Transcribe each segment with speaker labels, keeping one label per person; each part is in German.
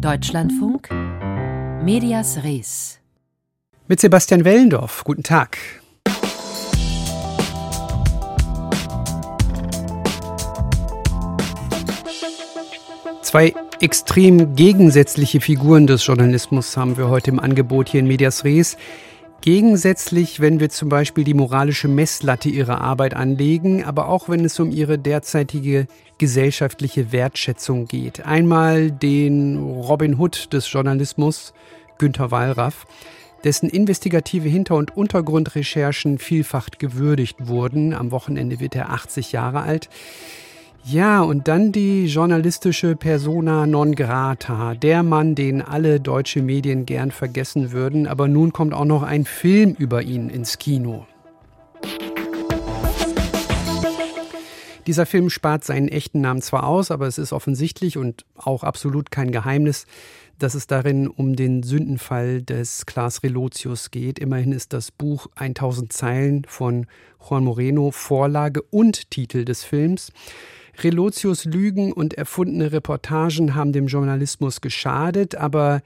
Speaker 1: Deutschlandfunk Medias Res
Speaker 2: mit Sebastian Wellendorf. Guten Tag. Zwei extrem gegensätzliche Figuren des Journalismus haben wir heute im Angebot hier in Medias Res. Gegensätzlich, wenn wir zum Beispiel die moralische Messlatte ihrer Arbeit anlegen, aber auch wenn es um ihre derzeitige gesellschaftliche Wertschätzung geht. Einmal den Robin Hood des Journalismus, Günter Wallraff, dessen investigative Hinter- und Untergrundrecherchen vielfach gewürdigt wurden. Am Wochenende wird er 80 Jahre alt. Ja, und dann die journalistische Persona non grata, der Mann, den alle deutsche Medien gern vergessen würden, aber nun kommt auch noch ein Film über ihn ins Kino. Dieser Film spart seinen echten Namen zwar aus, aber es ist offensichtlich und auch absolut kein Geheimnis, dass es darin um den Sündenfall des Klaas Relotius geht. Immerhin ist das Buch 1000 Zeilen von Juan Moreno Vorlage und Titel des Films. Relotius Lügen und erfundene Reportagen haben dem Journalismus geschadet, aber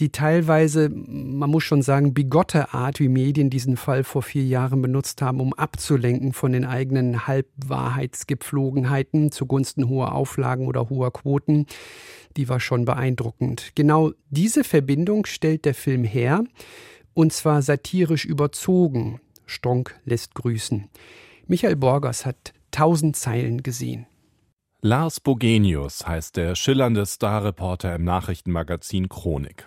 Speaker 2: die teilweise, man muss schon sagen, bigotte Art, wie Medien diesen Fall vor vier Jahren benutzt haben, um abzulenken von den eigenen Halbwahrheitsgepflogenheiten zugunsten hoher Auflagen oder hoher Quoten, die war schon beeindruckend. Genau diese Verbindung stellt der Film her, und zwar satirisch überzogen. Stonk lässt grüßen. Michael Borgers hat tausend Zeilen gesehen.
Speaker 3: Lars Bogenius heißt der schillernde Starreporter im Nachrichtenmagazin Chronik.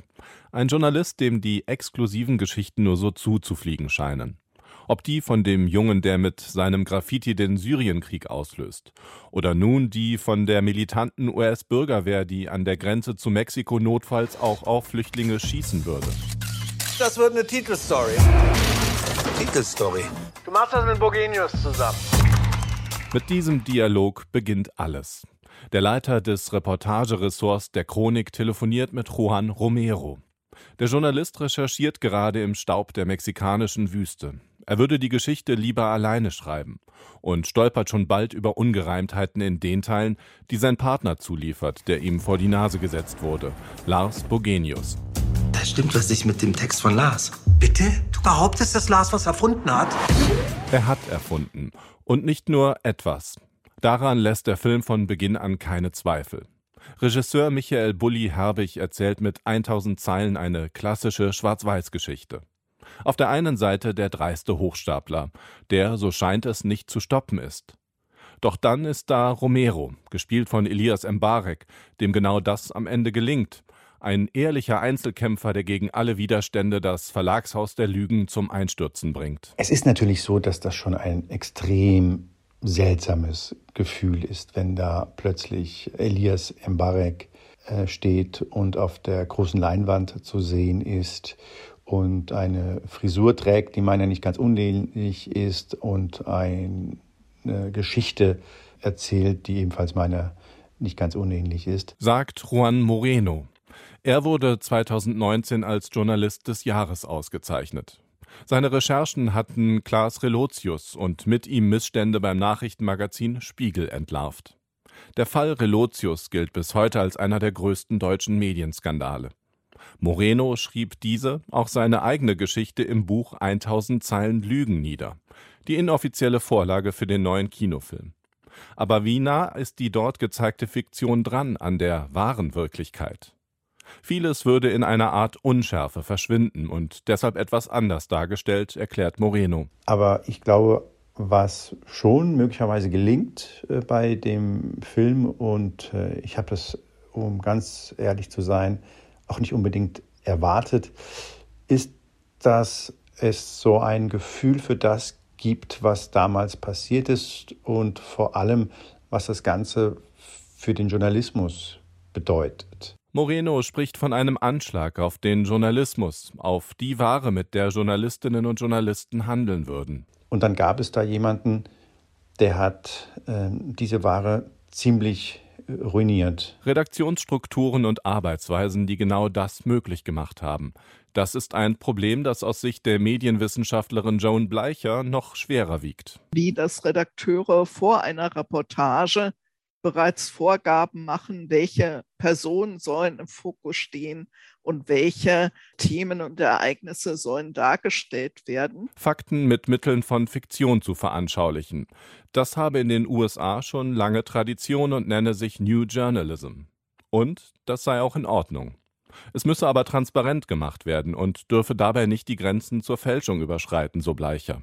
Speaker 3: Ein Journalist, dem die exklusiven Geschichten nur so zuzufliegen scheinen. Ob die von dem Jungen, der mit seinem Graffiti den Syrienkrieg auslöst, oder nun die von der militanten US-Bürgerwehr, die an der Grenze zu Mexiko notfalls auch auf Flüchtlinge schießen würde.
Speaker 4: Das wird eine Titelstory.
Speaker 5: Titelstory.
Speaker 4: Du machst das mit Bogenius zusammen.
Speaker 3: Mit diesem Dialog beginnt alles. Der Leiter des Reportageressorts der Chronik telefoniert mit Juan Romero. Der Journalist recherchiert gerade im Staub der mexikanischen Wüste. Er würde die Geschichte lieber alleine schreiben und stolpert schon bald über Ungereimtheiten in den Teilen, die sein Partner zuliefert, der ihm vor die Nase gesetzt wurde, Lars Bogenius.
Speaker 5: Da stimmt was nicht mit dem Text von Lars.
Speaker 4: Bitte? Du behauptest, dass Lars was erfunden hat?
Speaker 3: Er hat erfunden und nicht nur etwas. Daran lässt der Film von Beginn an keine Zweifel. Regisseur Michael Bulli Herbig erzählt mit 1000 Zeilen eine klassische Schwarz-Weiß-Geschichte. Auf der einen Seite der dreiste Hochstapler, der, so scheint es, nicht zu stoppen ist. Doch dann ist da Romero, gespielt von Elias Mbarek, dem genau das am Ende gelingt. Ein ehrlicher Einzelkämpfer, der gegen alle Widerstände das Verlagshaus der Lügen zum Einstürzen bringt.
Speaker 6: Es ist natürlich so, dass das schon ein extrem seltsames Gefühl ist, wenn da plötzlich Elias Mbarek äh, steht und auf der großen Leinwand zu sehen ist und eine Frisur trägt, die meiner nicht ganz unähnlich ist und eine Geschichte erzählt, die ebenfalls meiner nicht ganz unähnlich ist.
Speaker 3: Sagt Juan Moreno. Er wurde 2019 als Journalist des Jahres ausgezeichnet. Seine Recherchen hatten Klaas Relotius und mit ihm Missstände beim Nachrichtenmagazin Spiegel entlarvt. Der Fall Relotius gilt bis heute als einer der größten deutschen Medienskandale. Moreno schrieb diese, auch seine eigene Geschichte im Buch 1000 Zeilen Lügen nieder, die inoffizielle Vorlage für den neuen Kinofilm. Aber wie nah ist die dort gezeigte Fiktion dran an der wahren Wirklichkeit? Vieles würde in einer Art Unschärfe verschwinden und deshalb etwas anders dargestellt, erklärt Moreno.
Speaker 6: Aber ich glaube, was schon möglicherweise gelingt äh, bei dem Film, und äh, ich habe das, um ganz ehrlich zu sein, auch nicht unbedingt erwartet, ist, dass es so ein Gefühl für das gibt, was damals passiert ist und vor allem, was das Ganze für den Journalismus bedeutet.
Speaker 3: Moreno spricht von einem Anschlag auf den Journalismus, auf die Ware, mit der Journalistinnen und Journalisten handeln würden.
Speaker 6: Und dann gab es da jemanden, der hat äh, diese Ware ziemlich äh, ruiniert.
Speaker 3: Redaktionsstrukturen und Arbeitsweisen, die genau das möglich gemacht haben. Das ist ein Problem, das aus Sicht der Medienwissenschaftlerin Joan Bleicher noch schwerer wiegt.
Speaker 7: Wie das Redakteure vor einer Reportage bereits Vorgaben machen, welche Personen sollen im Fokus stehen und welche Themen und Ereignisse sollen dargestellt werden.
Speaker 3: Fakten mit Mitteln von Fiktion zu veranschaulichen. Das habe in den USA schon lange Tradition und nenne sich New Journalism. Und das sei auch in Ordnung. Es müsse aber transparent gemacht werden und dürfe dabei nicht die Grenzen zur Fälschung überschreiten, so Bleicher.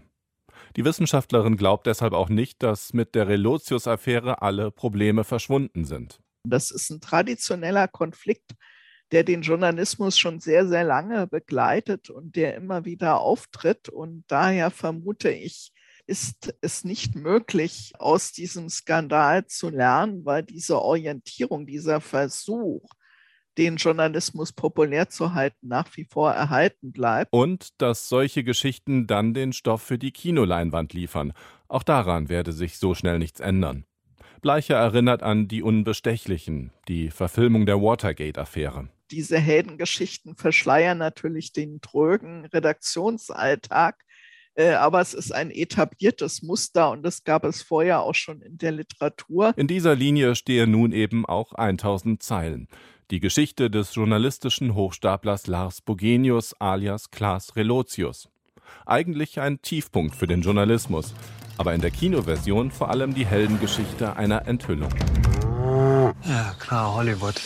Speaker 3: Die Wissenschaftlerin glaubt deshalb auch nicht, dass mit der Relotius-Affäre alle Probleme verschwunden sind.
Speaker 7: Das ist ein traditioneller Konflikt, der den Journalismus schon sehr, sehr lange begleitet und der immer wieder auftritt. Und daher vermute ich, ist es nicht möglich, aus diesem Skandal zu lernen, weil diese Orientierung, dieser Versuch, den Journalismus populär zu halten, nach wie vor erhalten bleibt.
Speaker 3: Und dass solche Geschichten dann den Stoff für die Kinoleinwand liefern. Auch daran werde sich so schnell nichts ändern. Bleicher erinnert an die Unbestechlichen, die Verfilmung der Watergate-Affäre.
Speaker 7: Diese Heldengeschichten verschleiern natürlich den trögen Redaktionsalltag, äh, aber es ist ein etabliertes Muster und das gab es vorher auch schon in der Literatur.
Speaker 3: In dieser Linie stehe nun eben auch 1000 Zeilen. Die Geschichte des journalistischen Hochstaplers Lars Bogenius alias Klaas Relotius. Eigentlich ein Tiefpunkt für den Journalismus, aber in der Kinoversion vor allem die Heldengeschichte einer Enthüllung.
Speaker 4: Ja, klar, Hollywood.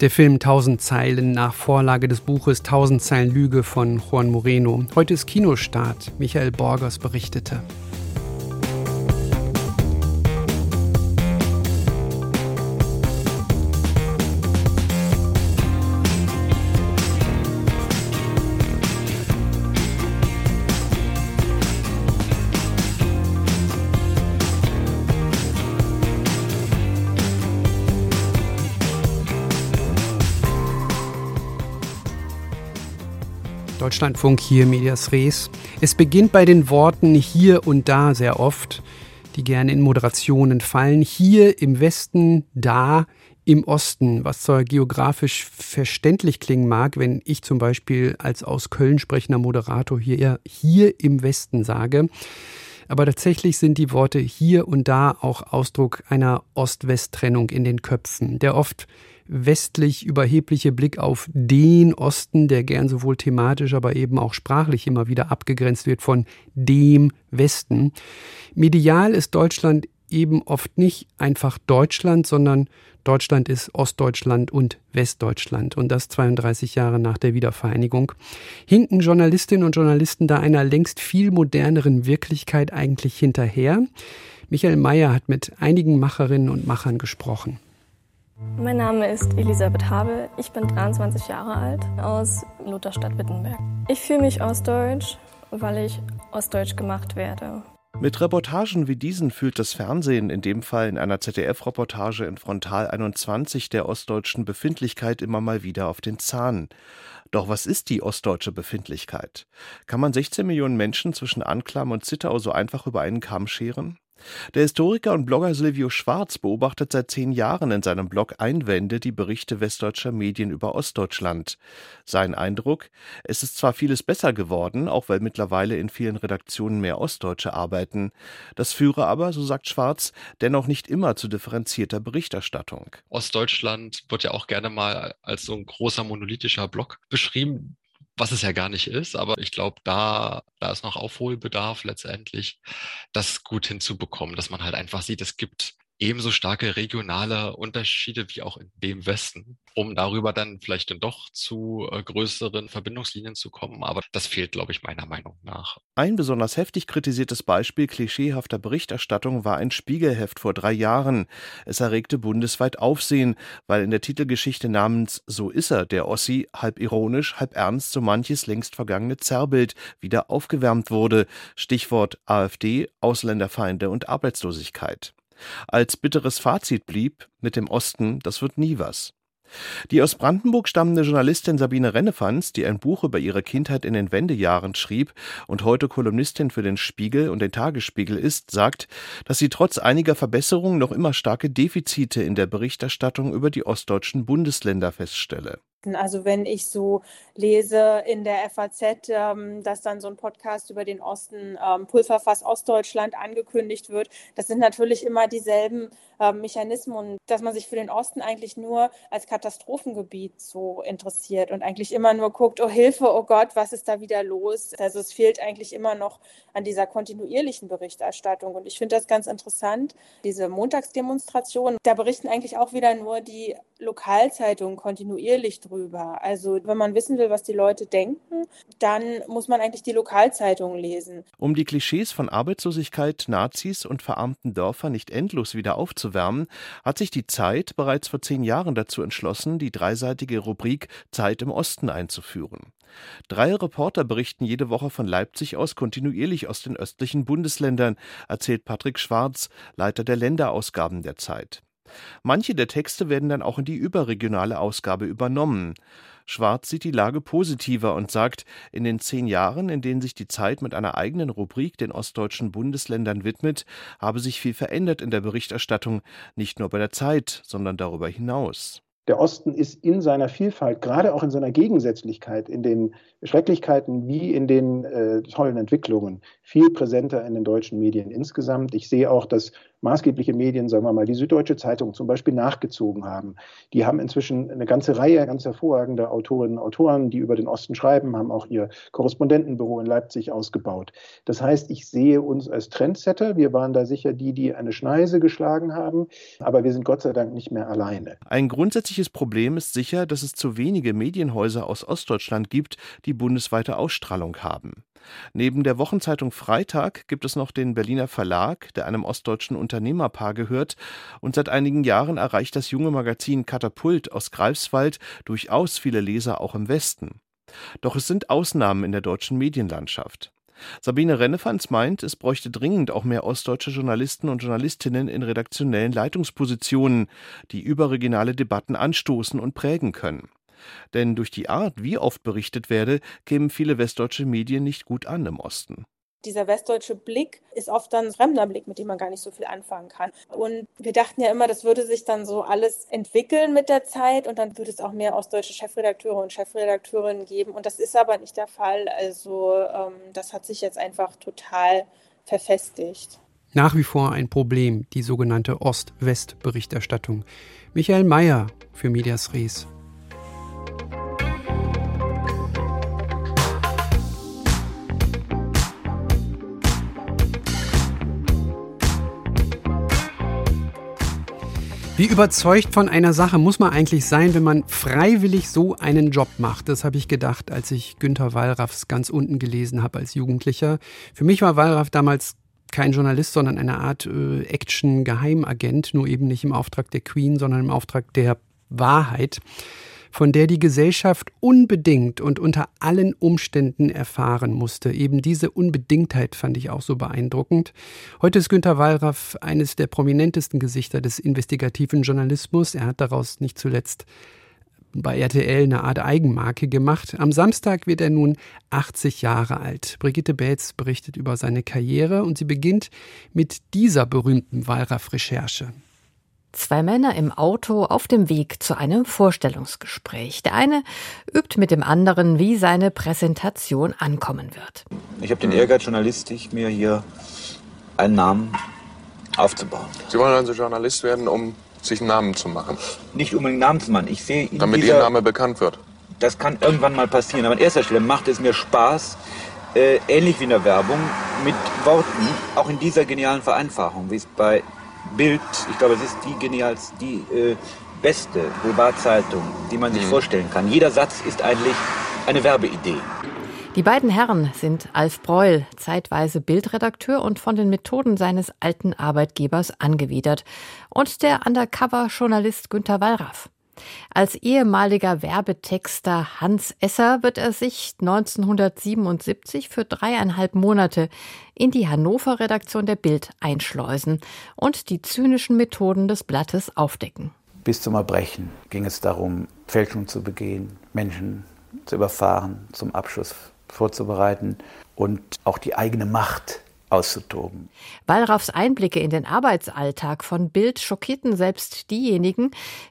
Speaker 2: Der Film Tausend Zeilen nach Vorlage des Buches Tausend Zeilen Lüge von Juan Moreno. Heute ist Kinostart. Michael Borgers berichtete. Deutschlandfunk hier Medias Res. Es beginnt bei den Worten hier und da sehr oft, die gerne in Moderationen fallen. Hier im Westen, da im Osten, was zwar geografisch verständlich klingen mag, wenn ich zum Beispiel als aus Köln sprechender Moderator hier, hier im Westen sage. Aber tatsächlich sind die Worte hier und da auch Ausdruck einer Ost-West-Trennung in den Köpfen, der oft westlich überhebliche Blick auf den Osten, der gern sowohl thematisch, aber eben auch sprachlich immer wieder abgegrenzt wird von dem Westen. Medial ist Deutschland eben oft nicht einfach Deutschland, sondern Deutschland ist Ostdeutschland und Westdeutschland und das 32 Jahre nach der Wiedervereinigung. Hinken Journalistinnen und Journalisten da einer längst viel moderneren Wirklichkeit eigentlich hinterher? Michael Mayer hat mit einigen Macherinnen und Machern gesprochen.
Speaker 8: Mein Name ist Elisabeth Habe. Ich bin 23 Jahre alt aus Lutherstadt-Wittenberg. Ich fühle mich ostdeutsch, weil ich ostdeutsch gemacht werde.
Speaker 9: Mit Reportagen wie diesen fühlt das Fernsehen, in dem Fall in einer ZDF-Reportage in Frontal 21 der ostdeutschen Befindlichkeit immer mal wieder auf den Zahn. Doch was ist die ostdeutsche Befindlichkeit? Kann man 16 Millionen Menschen zwischen Anklam und Zittau so einfach über einen Kamm scheren? Der Historiker und Blogger Silvio Schwarz beobachtet seit zehn Jahren in seinem Blog Einwände die Berichte westdeutscher Medien über Ostdeutschland. Sein Eindruck, es ist zwar vieles besser geworden, auch weil mittlerweile in vielen Redaktionen mehr Ostdeutsche arbeiten. Das führe aber, so sagt Schwarz, dennoch nicht immer zu differenzierter Berichterstattung.
Speaker 10: Ostdeutschland wird ja auch gerne mal als so ein großer monolithischer Block beschrieben, was es ja gar nicht ist, aber ich glaube, da, da ist noch Aufholbedarf letztendlich, das gut hinzubekommen, dass man halt einfach sieht, es gibt ebenso starke regionale Unterschiede wie auch in dem Westen, um darüber dann vielleicht dann doch zu äh, größeren Verbindungslinien zu kommen. Aber das fehlt, glaube ich, meiner Meinung nach.
Speaker 9: Ein besonders heftig kritisiertes Beispiel klischeehafter Berichterstattung war ein Spiegelheft vor drei Jahren. Es erregte bundesweit Aufsehen, weil in der Titelgeschichte namens So ist er, der Ossi, halb ironisch, halb ernst so manches längst vergangene Zerrbild wieder aufgewärmt wurde. Stichwort AfD, Ausländerfeinde und Arbeitslosigkeit. Als bitteres Fazit blieb, mit dem Osten, das wird nie was. Die aus Brandenburg stammende Journalistin Sabine Rennefanz, die ein Buch über ihre Kindheit in den Wendejahren schrieb und heute Kolumnistin für den Spiegel und den Tagesspiegel ist, sagt, dass sie trotz einiger Verbesserungen noch immer starke Defizite in der Berichterstattung über die ostdeutschen Bundesländer feststelle.
Speaker 11: Also wenn ich so lese in der FAZ, ähm, dass dann so ein Podcast über den Osten, ähm, Pulverfass Ostdeutschland angekündigt wird, das sind natürlich immer dieselben äh, Mechanismen, dass man sich für den Osten eigentlich nur als Katastrophengebiet so interessiert und eigentlich immer nur guckt, oh Hilfe, oh Gott, was ist da wieder los? Also es fehlt eigentlich immer noch an dieser kontinuierlichen Berichterstattung. Und ich finde das ganz interessant, diese Montagsdemonstration, da berichten eigentlich auch wieder nur die Lokalzeitungen kontinuierlich drüber. Also wenn man wissen will, was die Leute denken, dann muss man eigentlich die Lokalzeitungen lesen.
Speaker 9: Um die Klischees von Arbeitslosigkeit, Nazis und verarmten Dörfern nicht endlos wieder aufzuwärmen, hat sich die Zeit bereits vor zehn Jahren dazu entschlossen, die dreiseitige Rubrik Zeit im Osten einzuführen. Drei Reporter berichten jede Woche von Leipzig aus kontinuierlich aus den östlichen Bundesländern, erzählt Patrick Schwarz, Leiter der Länderausgaben der Zeit. Manche der Texte werden dann auch in die überregionale Ausgabe übernommen. Schwarz sieht die Lage positiver und sagt, in den zehn Jahren, in denen sich die Zeit mit einer eigenen Rubrik den ostdeutschen Bundesländern widmet, habe sich viel verändert in der Berichterstattung, nicht nur bei der Zeit, sondern darüber hinaus.
Speaker 12: Der Osten ist in seiner Vielfalt, gerade auch in seiner Gegensätzlichkeit, in den Schrecklichkeiten wie in den äh, tollen Entwicklungen, viel präsenter in den deutschen Medien insgesamt. Ich sehe auch, dass maßgebliche Medien, sagen wir mal, die Süddeutsche Zeitung zum Beispiel nachgezogen haben. Die haben inzwischen eine ganze Reihe ganz hervorragender Autorinnen und Autoren, die über den Osten schreiben, haben auch ihr Korrespondentenbüro in Leipzig ausgebaut. Das heißt, ich sehe uns als Trendsetter. Wir waren da sicher die, die eine Schneise geschlagen haben, aber wir sind Gott sei Dank nicht mehr alleine.
Speaker 9: Ein grundsätzliches Problem ist sicher, dass es zu wenige Medienhäuser aus Ostdeutschland gibt, die bundesweite Ausstrahlung haben. Neben der Wochenzeitung Freitag gibt es noch den Berliner Verlag, der einem ostdeutschen Unternehmerpaar gehört, und seit einigen Jahren erreicht das junge Magazin Katapult aus Greifswald durchaus viele Leser auch im Westen. Doch es sind Ausnahmen in der deutschen Medienlandschaft. Sabine Rennefanz meint, es bräuchte dringend auch mehr ostdeutsche Journalisten und Journalistinnen in redaktionellen Leitungspositionen, die überregionale Debatten anstoßen und prägen können. Denn durch die Art, wie oft berichtet werde, kämen viele westdeutsche Medien nicht gut an im Osten.
Speaker 11: Dieser westdeutsche Blick ist oft dann ein fremder Blick, mit dem man gar nicht so viel anfangen kann. Und wir dachten ja immer, das würde sich dann so alles entwickeln mit der Zeit und dann würde es auch mehr ostdeutsche Chefredakteure und Chefredakteurinnen geben. Und das ist aber nicht der Fall. Also ähm, das hat sich jetzt einfach total verfestigt.
Speaker 2: Nach wie vor ein Problem, die sogenannte Ost-West-Berichterstattung. Michael Mayer für Medias Res. Wie überzeugt von einer Sache muss man eigentlich sein, wenn man freiwillig so einen Job macht? Das habe ich gedacht, als ich Günter Wallraffs ganz unten gelesen habe als Jugendlicher. Für mich war Wallraff damals kein Journalist, sondern eine Art äh, Action-Geheimagent, nur eben nicht im Auftrag der Queen, sondern im Auftrag der Wahrheit von der die Gesellschaft unbedingt und unter allen Umständen erfahren musste. Eben diese Unbedingtheit fand ich auch so beeindruckend. Heute ist Günter Wallraff eines der prominentesten Gesichter des investigativen Journalismus. Er hat daraus nicht zuletzt bei RTL eine Art Eigenmarke gemacht. Am Samstag wird er nun 80 Jahre alt. Brigitte Baetz berichtet über seine Karriere und sie beginnt mit dieser berühmten Wallraff-Recherche.
Speaker 1: Zwei Männer im Auto auf dem Weg zu einem Vorstellungsgespräch. Der eine übt mit dem anderen, wie seine Präsentation ankommen wird.
Speaker 13: Ich habe den Ehrgeiz, journalistisch mir hier einen Namen aufzubauen.
Speaker 14: Sie wollen also Journalist werden, um sich einen Namen zu machen?
Speaker 13: Nicht unbedingt einen Namen zu machen. Ich sehe
Speaker 14: Damit dieser, Ihr Name bekannt wird?
Speaker 13: Das kann irgendwann mal passieren. Aber an erster Stelle macht es mir Spaß, äh, ähnlich wie in der Werbung, mit Worten, auch in dieser genialen Vereinfachung, wie es bei Bild, ich glaube, es ist die genialste, die äh, beste Boulevardzeitung, die man sich mhm. vorstellen kann. Jeder Satz ist eigentlich eine Werbeidee.
Speaker 1: Die beiden Herren sind Alf Breul, zeitweise Bildredakteur und von den Methoden seines alten Arbeitgebers angewidert, und der Undercover-Journalist Günter Wallraff. Als ehemaliger Werbetexter Hans Esser wird er sich 1977 für dreieinhalb Monate in die Hannover-Redaktion der Bild einschleusen und die zynischen Methoden des Blattes aufdecken.
Speaker 15: Bis zum Erbrechen ging es darum, Fälschung zu begehen, Menschen zu überfahren, zum Abschluss vorzubereiten und auch die eigene Macht auszutoben.
Speaker 1: Wallraffs Einblicke in den Arbeitsalltag von Bild schockierten selbst diejenigen,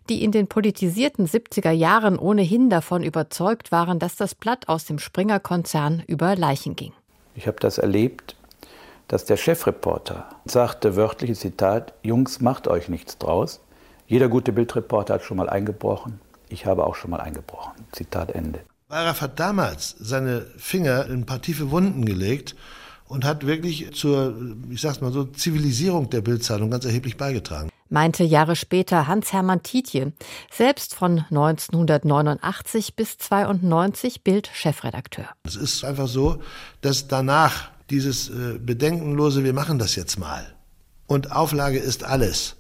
Speaker 1: die in den politisierten 70er Jahren ohnehin davon überzeugt waren, dass das Blatt aus dem Springer-Konzern über Leichen ging.
Speaker 15: Ich habe das erlebt, dass der Chefreporter sagte, wörtliches Zitat, Jungs, macht euch nichts draus. Jeder gute Bildreporter hat schon mal eingebrochen. Ich habe auch schon mal eingebrochen. Zitat Ende.
Speaker 16: Wallraff hat damals seine Finger in ein paar tiefe Wunden gelegt und hat wirklich zur, ich sag's mal so, Zivilisierung der Bildzeitung ganz erheblich beigetragen.
Speaker 1: Meinte Jahre später Hans-Hermann Tietje, selbst von 1989 bis 92 Bild-Chefredakteur.
Speaker 16: Es ist einfach so, dass danach dieses äh, bedenkenlose, wir machen das jetzt mal und Auflage ist alles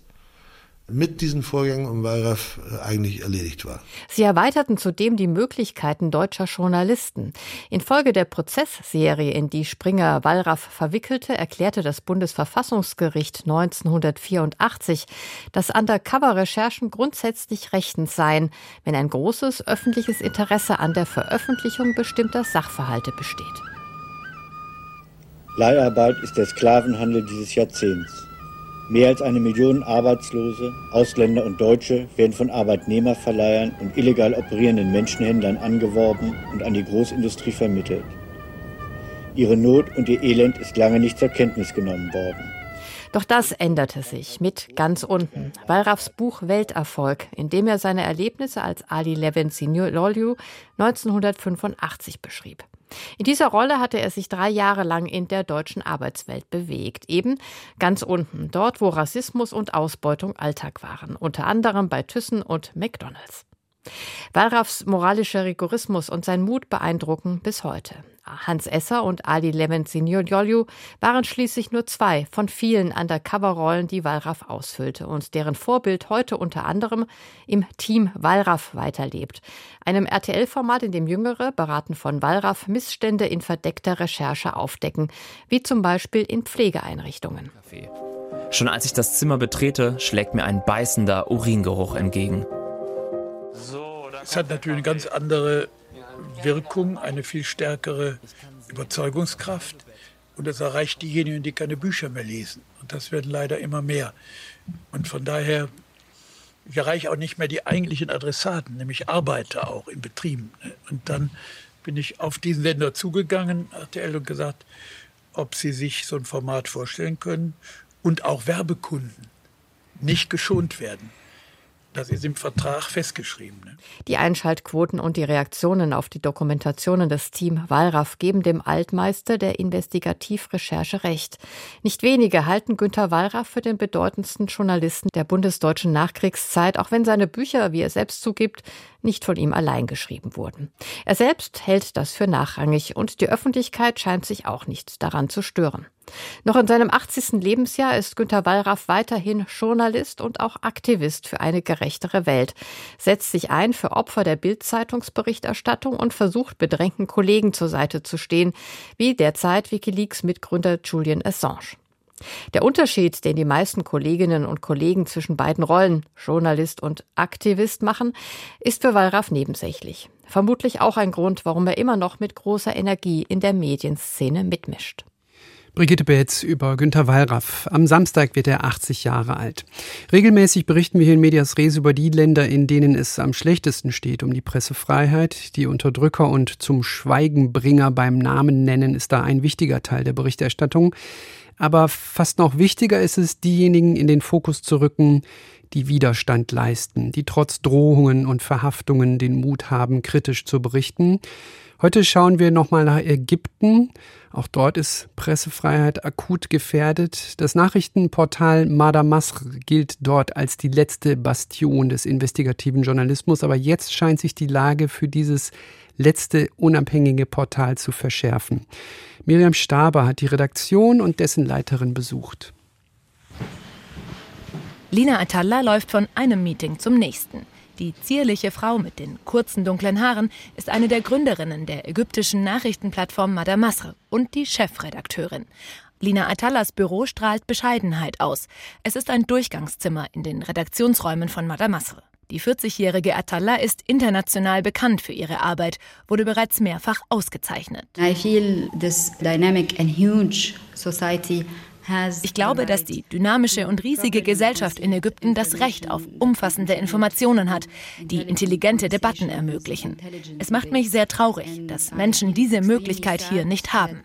Speaker 16: mit diesen Vorgängen um Wallraff äh, eigentlich erledigt war.
Speaker 1: Sie erweiterten zudem die Möglichkeiten deutscher Journalisten. Infolge der Prozessserie, in die Springer Wallraff verwickelte, erklärte das Bundesverfassungsgericht 1984, dass Undercover-Recherchen grundsätzlich rechtens seien, wenn ein großes öffentliches Interesse an der Veröffentlichung bestimmter Sachverhalte besteht.
Speaker 17: Leiharbeit ist der Sklavenhandel dieses Jahrzehnts. Mehr als eine Million Arbeitslose, Ausländer und Deutsche werden von Arbeitnehmerverleihern und illegal operierenden Menschenhändlern angeworben und an die Großindustrie vermittelt. Ihre Not und ihr Elend ist lange nicht zur Kenntnis genommen worden.
Speaker 1: Doch das änderte sich mit ganz unten. Wallraffs Buch Welterfolg, in dem er seine Erlebnisse als Ali Levin Lolju 1985 beschrieb. In dieser Rolle hatte er sich drei Jahre lang in der deutschen Arbeitswelt bewegt, eben ganz unten, dort, wo Rassismus und Ausbeutung Alltag waren, unter anderem bei Thyssen und McDonalds. Wallraffs moralischer Rigorismus und sein Mut beeindrucken bis heute. Hans Esser und Ali Levenzinho-Jolju waren schließlich nur zwei von vielen Undercover-Rollen, die Wallraff ausfüllte und deren Vorbild heute unter anderem im Team Wallraff weiterlebt. Einem RTL-Format, in dem Jüngere, beraten von Wallraff, Missstände in verdeckter Recherche aufdecken, wie zum Beispiel in Pflegeeinrichtungen.
Speaker 18: Schon als ich das Zimmer betrete, schlägt mir ein beißender Uringeruch entgegen.
Speaker 19: Es hat natürlich eine ganz andere Wirkung, eine viel stärkere Überzeugungskraft. Und es erreicht diejenigen, die keine Bücher mehr lesen. Und das werden leider immer mehr. Und von daher ich erreiche auch nicht mehr die eigentlichen Adressaten, nämlich Arbeiter auch in Betrieben. Und dann bin ich auf diesen Sender zugegangen, RTL, und gesagt, ob sie sich so ein Format vorstellen können und auch Werbekunden nicht geschont werden. Das ist im Vertrag festgeschrieben. Ne?
Speaker 1: Die Einschaltquoten und die Reaktionen auf die Dokumentationen des Team Wallraff geben dem Altmeister der Investigativrecherche recht. Nicht wenige halten Günter Wallraff für den bedeutendsten Journalisten der bundesdeutschen Nachkriegszeit, auch wenn seine Bücher, wie er selbst zugibt, nicht von ihm allein geschrieben wurden. Er selbst hält das für nachrangig und die Öffentlichkeit scheint sich auch nicht daran zu stören. Noch in seinem 80. Lebensjahr ist Günter Wallraff weiterhin Journalist und auch Aktivist für eine gerechtere Welt, setzt sich ein für Opfer der Bild-Zeitungsberichterstattung und versucht bedrängten Kollegen zur Seite zu stehen, wie derzeit Wikileaks-Mitgründer Julian Assange. Der Unterschied, den die meisten Kolleginnen und Kollegen zwischen beiden Rollen, Journalist und Aktivist, machen, ist für Wallraff nebensächlich. Vermutlich auch ein Grund, warum er immer noch mit großer Energie in der Medienszene mitmischt.
Speaker 2: Brigitte Betz über Günter Wallraff. Am Samstag wird er 80 Jahre alt. Regelmäßig berichten wir hier in Medias Res über die Länder, in denen es am schlechtesten steht um die Pressefreiheit. Die Unterdrücker und zum Schweigenbringer beim Namen nennen ist da ein wichtiger Teil der Berichterstattung. Aber fast noch wichtiger ist es, diejenigen in den Fokus zu rücken, die Widerstand leisten, die trotz Drohungen und Verhaftungen den Mut haben, kritisch zu berichten. Heute schauen wir nochmal nach Ägypten. Auch dort ist Pressefreiheit akut gefährdet. Das Nachrichtenportal Madamasr gilt dort als die letzte Bastion des investigativen Journalismus. Aber jetzt scheint sich die Lage für dieses letzte unabhängige Portal zu verschärfen. Miriam Staber hat die Redaktion und dessen Leiterin besucht.
Speaker 20: Lina Atalla läuft von einem Meeting zum nächsten. Die zierliche Frau mit den kurzen dunklen Haaren ist eine der Gründerinnen der ägyptischen Nachrichtenplattform Madamasr und die Chefredakteurin. Lina Atallas Büro strahlt Bescheidenheit aus. Es ist ein Durchgangszimmer in den Redaktionsräumen von Madamasr. Die 40-jährige Atalla ist international bekannt für ihre Arbeit, wurde bereits mehrfach ausgezeichnet. I feel this dynamic and huge society ich glaube, dass die dynamische und riesige Gesellschaft in Ägypten das Recht auf umfassende Informationen hat, die intelligente Debatten ermöglichen. Es macht mich sehr traurig, dass Menschen diese Möglichkeit hier nicht haben.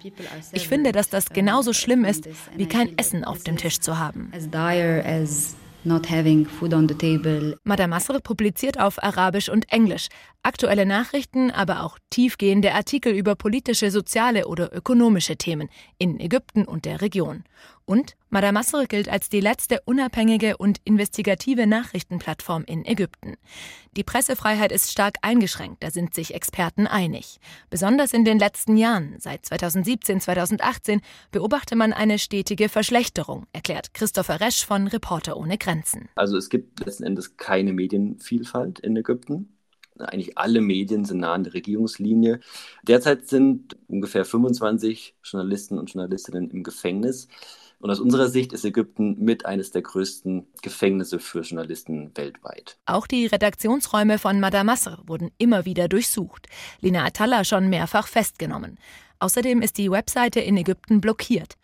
Speaker 20: Ich finde, dass das genauso schlimm ist, wie kein Essen auf dem Tisch zu haben not having food on the table. Madame Masr publiziert auf Arabisch und Englisch aktuelle Nachrichten, aber auch tiefgehende Artikel über politische, soziale oder ökonomische Themen in Ägypten und der Region. Und Madame Masr gilt als die letzte unabhängige und investigative Nachrichtenplattform in Ägypten. Die Pressefreiheit ist stark eingeschränkt, da sind sich Experten einig. Besonders in den letzten Jahren, seit 2017, 2018, beobachte man eine stetige Verschlechterung, erklärt Christopher Resch von Reporter ohne Grenzen.
Speaker 21: Also es gibt letzten Endes keine Medienvielfalt in Ägypten. Eigentlich alle Medien sind nah an der Regierungslinie. Derzeit sind ungefähr 25 Journalisten und Journalistinnen im Gefängnis. Und aus unserer Sicht ist Ägypten mit eines der größten Gefängnisse für Journalisten weltweit.
Speaker 20: Auch die Redaktionsräume von Madame Masr wurden immer wieder durchsucht. Lina Atalla schon mehrfach festgenommen. Außerdem ist die Webseite in Ägypten blockiert.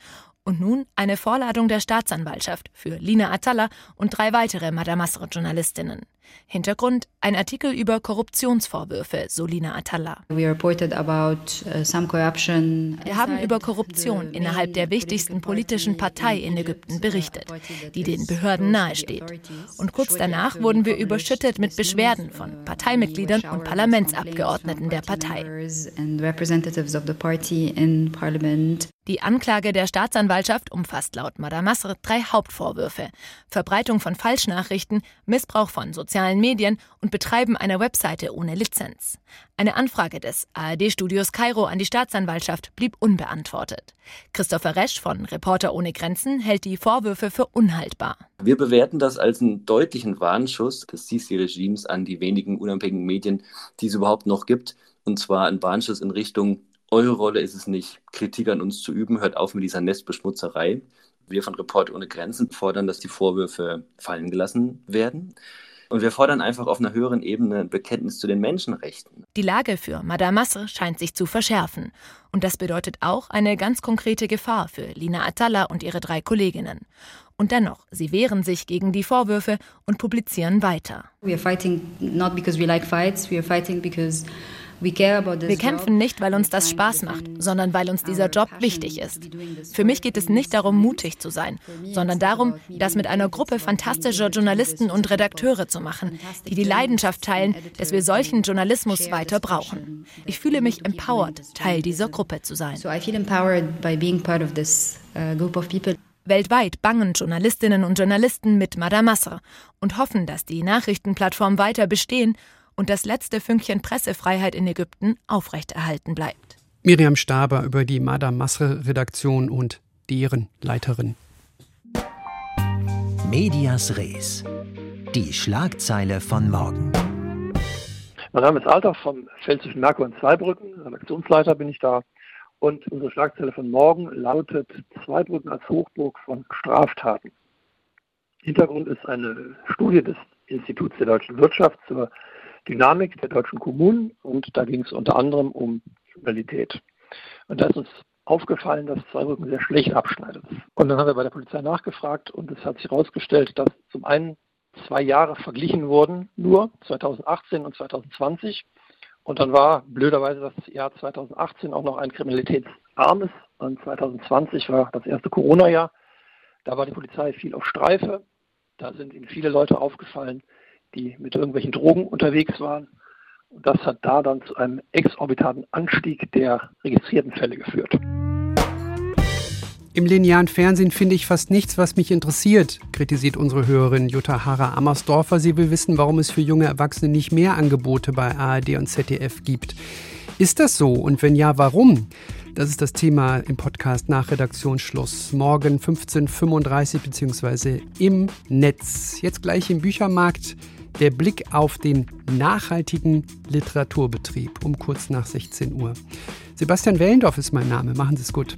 Speaker 20: Und nun eine Vorladung der Staatsanwaltschaft für Lina Atalla und drei weitere Madame Masr-Journalistinnen. Hintergrund ein Artikel über Korruptionsvorwürfe, Solina Atalla. Uh, Wir haben über Korruption innerhalb der wichtigsten politischen Partei in Ägypten berichtet, die den Behörden nahesteht. Und kurz danach wurden wir überschüttet mit Beschwerden von Parteimitgliedern und Parlamentsabgeordneten der Partei. Die Anklage der Staatsanwaltschaft umfasst laut Madame Masr drei Hauptvorwürfe: Verbreitung von Falschnachrichten, Missbrauch von sozialen Medien und Betreiben einer Webseite ohne Lizenz. Eine Anfrage des ARD-Studios Kairo an die Staatsanwaltschaft blieb unbeantwortet. Christopher Resch von Reporter ohne Grenzen hält die Vorwürfe für unhaltbar.
Speaker 21: Wir bewerten das als einen deutlichen Warnschuss des Sisi-Regimes an die wenigen unabhängigen Medien, die es überhaupt noch gibt. Und zwar ein Warnschuss in Richtung eure Rolle ist es nicht, Kritik an uns zu üben, hört auf mit dieser Nestbeschmutzerei. Wir von Report ohne Grenzen fordern, dass die Vorwürfe fallen gelassen werden. Und wir fordern einfach auf einer höheren Ebene ein Bekenntnis zu den Menschenrechten.
Speaker 20: Die Lage für Madame Masr scheint sich zu verschärfen. Und das bedeutet auch eine ganz konkrete Gefahr für Lina Atalla und ihre drei Kolleginnen. Und dennoch, sie wehren sich gegen die Vorwürfe und publizieren weiter. We are fighting not because we like fights, we are fighting because wir kämpfen nicht, weil uns das Spaß macht, sondern weil uns dieser Job wichtig ist. Für mich geht es nicht darum, mutig zu sein, sondern darum, das mit einer Gruppe fantastischer Journalisten und Redakteure zu machen, die die Leidenschaft teilen, dass wir solchen Journalismus weiter brauchen. Ich fühle mich empowered, Teil dieser Gruppe zu sein. Uh, Weltweit bangen Journalistinnen und Journalisten mit Madame Masr und hoffen, dass die Nachrichtenplattform weiter bestehen und das letzte Fünkchen Pressefreiheit in Ägypten aufrechterhalten bleibt.
Speaker 2: Miriam Staber über die Madame Masre Redaktion und deren Leiterin.
Speaker 22: Medias Res. Die Schlagzeile von morgen.
Speaker 23: Mein Name ist Alter vom Pfälzischen Merkur in Zweibrücken. Redaktionsleiter bin ich da. Und unsere Schlagzeile von morgen lautet Zweibrücken als Hochburg von Straftaten. Hintergrund ist eine Studie des Instituts der deutschen Wirtschaft zur Dynamik der deutschen Kommunen und da ging es unter anderem um Kriminalität. Und da ist uns aufgefallen, dass Zweibrücken sehr schlecht abschneidet. Und dann haben wir bei der Polizei nachgefragt und es hat sich herausgestellt, dass zum einen zwei Jahre verglichen wurden, nur 2018 und 2020. Und dann war blöderweise das Jahr 2018 auch noch ein kriminalitätsarmes und 2020 war das erste Corona-Jahr. Da war die Polizei viel auf Streife. Da sind ihnen viele Leute aufgefallen, die mit irgendwelchen Drogen unterwegs waren. Und das hat da dann zu einem exorbitanten Anstieg der registrierten Fälle geführt.
Speaker 2: Im linearen Fernsehen finde ich fast nichts, was mich interessiert, kritisiert unsere Hörerin Jutta Hara Ammersdorfer. Sie will wissen, warum es für junge Erwachsene nicht mehr Angebote bei ARD und ZDF gibt. Ist das so? Und wenn ja, warum? Das ist das Thema im Podcast nach Redaktionsschluss. Morgen 15.35 bzw. im Netz. Jetzt gleich im Büchermarkt der Blick auf den nachhaltigen Literaturbetrieb um kurz nach 16 Uhr. Sebastian Wellendorf ist mein Name. Machen Sie es gut.